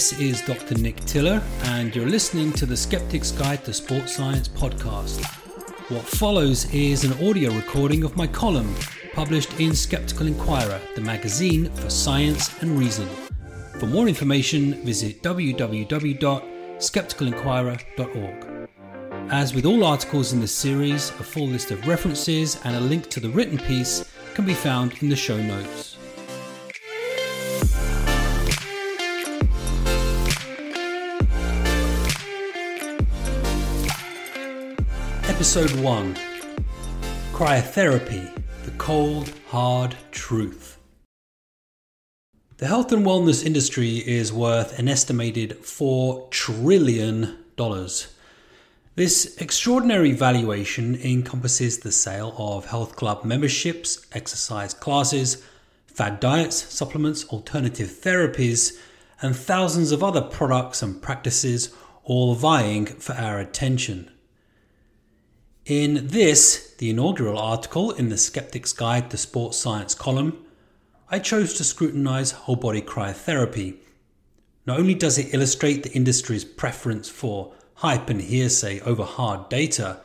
This is Dr. Nick Tiller, and you're listening to the Skeptic's Guide to Sports Science podcast. What follows is an audio recording of my column published in Skeptical Inquirer, the magazine for science and reason. For more information, visit www.skepticalinquirer.org. As with all articles in this series, a full list of references and a link to the written piece can be found in the show notes. Episode 1 Cryotherapy The Cold, Hard Truth. The health and wellness industry is worth an estimated $4 trillion. This extraordinary valuation encompasses the sale of health club memberships, exercise classes, fad diets, supplements, alternative therapies, and thousands of other products and practices, all vying for our attention. In this, the inaugural article in the Skeptic's Guide to Sports Science column, I chose to scrutinize whole body cryotherapy. Not only does it illustrate the industry's preference for hype and hearsay over hard data,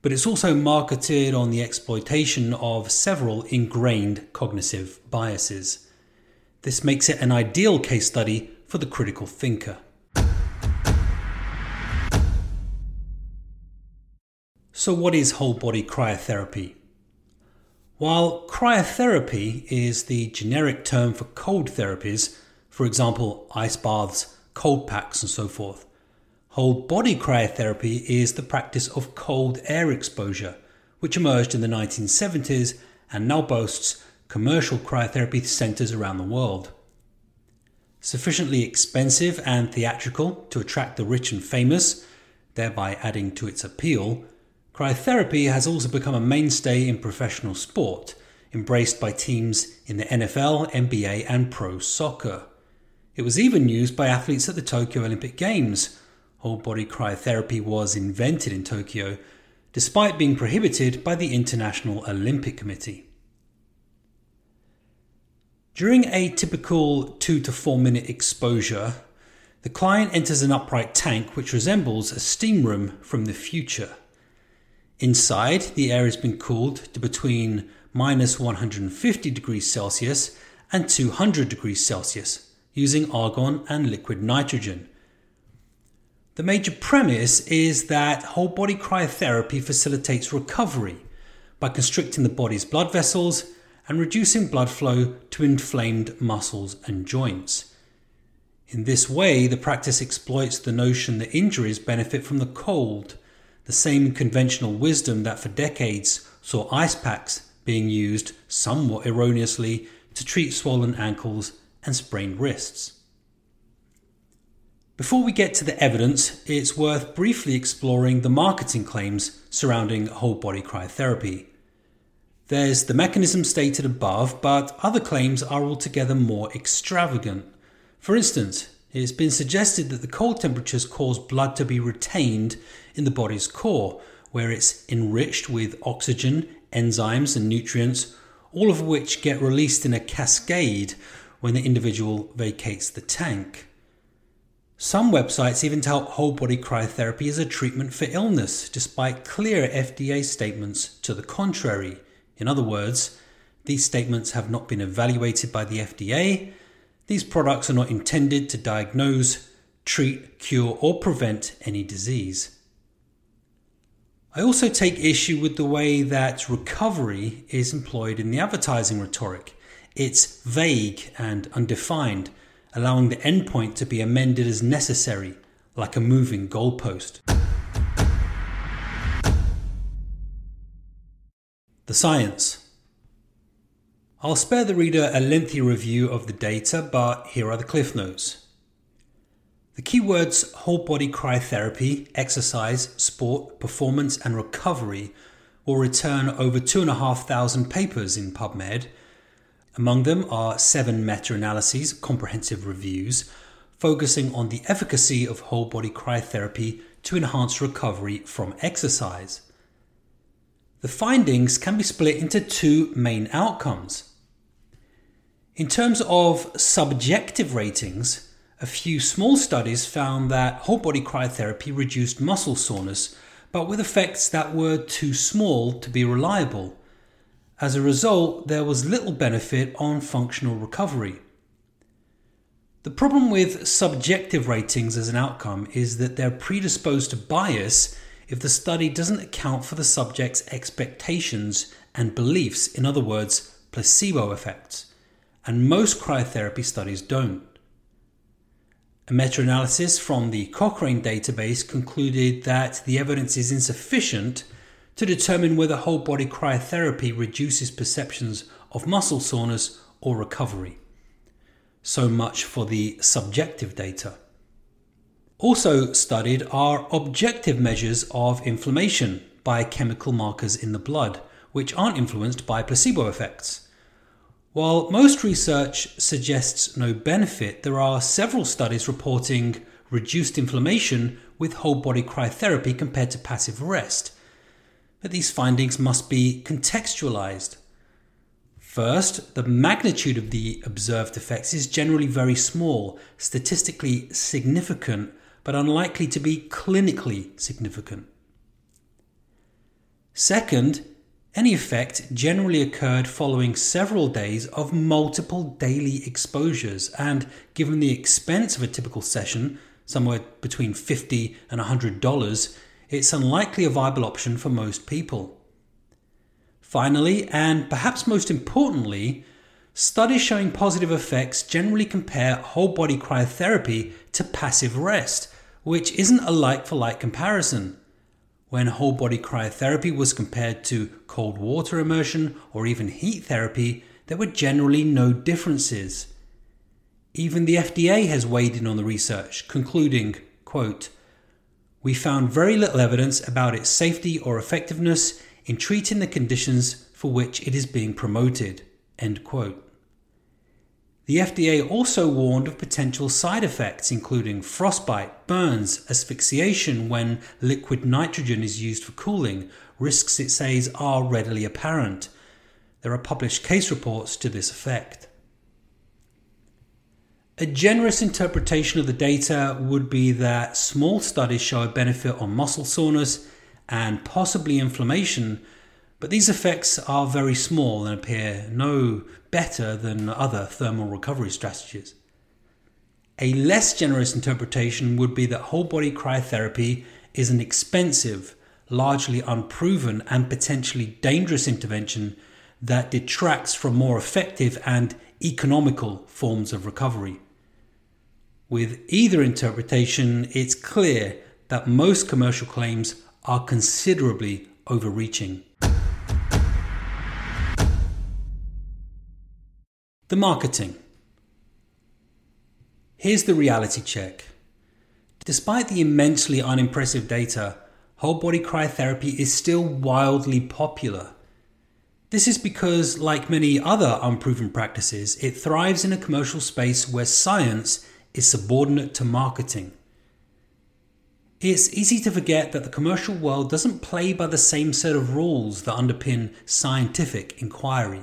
but it's also marketed on the exploitation of several ingrained cognitive biases. This makes it an ideal case study for the critical thinker. So, what is whole body cryotherapy? While cryotherapy is the generic term for cold therapies, for example, ice baths, cold packs, and so forth, whole body cryotherapy is the practice of cold air exposure, which emerged in the 1970s and now boasts commercial cryotherapy centers around the world. Sufficiently expensive and theatrical to attract the rich and famous, thereby adding to its appeal, Cryotherapy has also become a mainstay in professional sport, embraced by teams in the NFL, NBA, and pro soccer. It was even used by athletes at the Tokyo Olympic Games. Whole body cryotherapy was invented in Tokyo, despite being prohibited by the International Olympic Committee. During a typical 2 to 4 minute exposure, the client enters an upright tank which resembles a steam room from the future. Inside, the air has been cooled to between minus 150 degrees Celsius and 200 degrees Celsius using argon and liquid nitrogen. The major premise is that whole body cryotherapy facilitates recovery by constricting the body's blood vessels and reducing blood flow to inflamed muscles and joints. In this way, the practice exploits the notion that injuries benefit from the cold the same conventional wisdom that for decades saw ice packs being used somewhat erroneously to treat swollen ankles and sprained wrists. Before we get to the evidence, it's worth briefly exploring the marketing claims surrounding whole body cryotherapy. There's the mechanism stated above, but other claims are altogether more extravagant. For instance, it's been suggested that the cold temperatures cause blood to be retained in the body's core, where it's enriched with oxygen, enzymes, and nutrients, all of which get released in a cascade when the individual vacates the tank. Some websites even tout whole body cryotherapy as a treatment for illness, despite clear FDA statements to the contrary. In other words, these statements have not been evaluated by the FDA. These products are not intended to diagnose, treat, cure, or prevent any disease. I also take issue with the way that recovery is employed in the advertising rhetoric. It's vague and undefined, allowing the endpoint to be amended as necessary, like a moving goalpost. The science. I'll spare the reader a lengthy review of the data, but here are the cliff notes. The keywords whole body cryotherapy, exercise, sport, performance, and recovery will return over 2,500 papers in PubMed. Among them are seven meta analyses, comprehensive reviews, focusing on the efficacy of whole body cryotherapy to enhance recovery from exercise. The findings can be split into two main outcomes. In terms of subjective ratings, a few small studies found that whole body cryotherapy reduced muscle soreness, but with effects that were too small to be reliable. As a result, there was little benefit on functional recovery. The problem with subjective ratings as an outcome is that they're predisposed to bias if the study doesn't account for the subject's expectations and beliefs, in other words, placebo effects, and most cryotherapy studies don't. A meta analysis from the Cochrane database concluded that the evidence is insufficient to determine whether whole body cryotherapy reduces perceptions of muscle soreness or recovery. So much for the subjective data. Also studied are objective measures of inflammation, biochemical markers in the blood, which aren't influenced by placebo effects. While most research suggests no benefit, there are several studies reporting reduced inflammation with whole body cryotherapy compared to passive rest. But these findings must be contextualized. First, the magnitude of the observed effects is generally very small, statistically significant, but unlikely to be clinically significant. Second, any effect generally occurred following several days of multiple daily exposures, and given the expense of a typical session, somewhere between 50 and $100, it's unlikely a viable option for most people. Finally, and perhaps most importantly, studies showing positive effects generally compare whole body cryotherapy to passive rest, which isn't a like for like comparison. When whole body cryotherapy was compared to cold water immersion or even heat therapy, there were generally no differences. Even the FDA has weighed in on the research, concluding, quote, We found very little evidence about its safety or effectiveness in treating the conditions for which it is being promoted. End quote. The FDA also warned of potential side effects, including frostbite, burns, asphyxiation when liquid nitrogen is used for cooling. Risks, it says, are readily apparent. There are published case reports to this effect. A generous interpretation of the data would be that small studies show a benefit on muscle soreness and possibly inflammation, but these effects are very small and appear no better than other thermal recovery strategies. A less generous interpretation would be that whole body cryotherapy is an expensive, largely unproven, and potentially dangerous intervention that detracts from more effective and economical forms of recovery. With either interpretation, it's clear that most commercial claims are considerably overreaching. The marketing. Here's the reality check. Despite the immensely unimpressive data, whole body cryotherapy is still wildly popular. This is because, like many other unproven practices, it thrives in a commercial space where science is subordinate to marketing. It's easy to forget that the commercial world doesn't play by the same set of rules that underpin scientific inquiry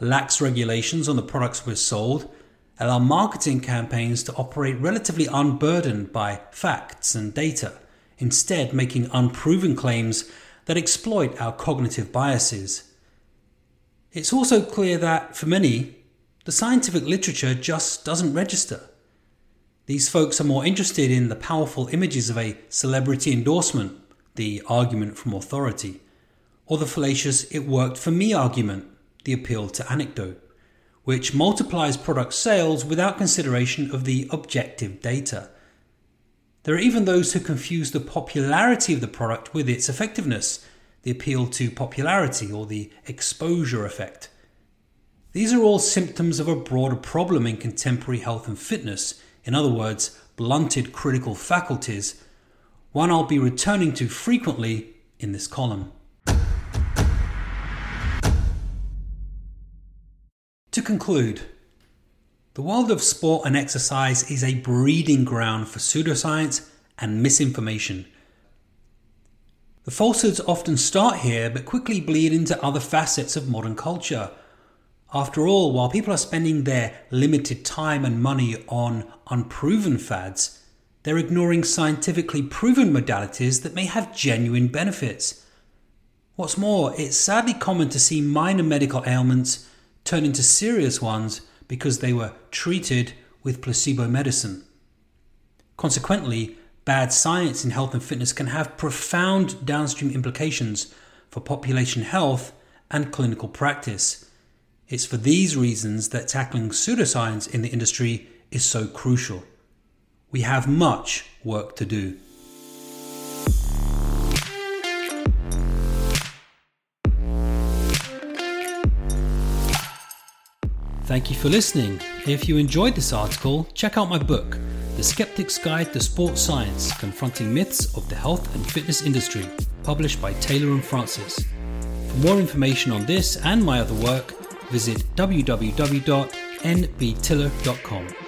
lax regulations on the products we're sold, allow marketing campaigns to operate relatively unburdened by facts and data, instead, making unproven claims that exploit our cognitive biases. It's also clear that, for many, the scientific literature just doesn't register. These folks are more interested in the powerful images of a celebrity endorsement, the argument from authority, or the fallacious it worked for me argument, the appeal to anecdote, which multiplies product sales without consideration of the objective data. There are even those who confuse the popularity of the product with its effectiveness, the appeal to popularity or the exposure effect. These are all symptoms of a broader problem in contemporary health and fitness, in other words, blunted critical faculties, one I'll be returning to frequently in this column. To conclude, the world of sport and exercise is a breeding ground for pseudoscience and misinformation. The falsehoods often start here but quickly bleed into other facets of modern culture. After all, while people are spending their limited time and money on unproven fads, they're ignoring scientifically proven modalities that may have genuine benefits. What's more, it's sadly common to see minor medical ailments turn into serious ones because they were treated with placebo medicine. Consequently, bad science in health and fitness can have profound downstream implications for population health and clinical practice. It's for these reasons that tackling pseudoscience in the industry is so crucial. We have much work to do. Thank you for listening. If you enjoyed this article, check out my book, The Skeptic's Guide to Sports Science Confronting Myths of the Health and Fitness Industry, published by Taylor and Francis. For more information on this and my other work, visit www.nbtiller.com.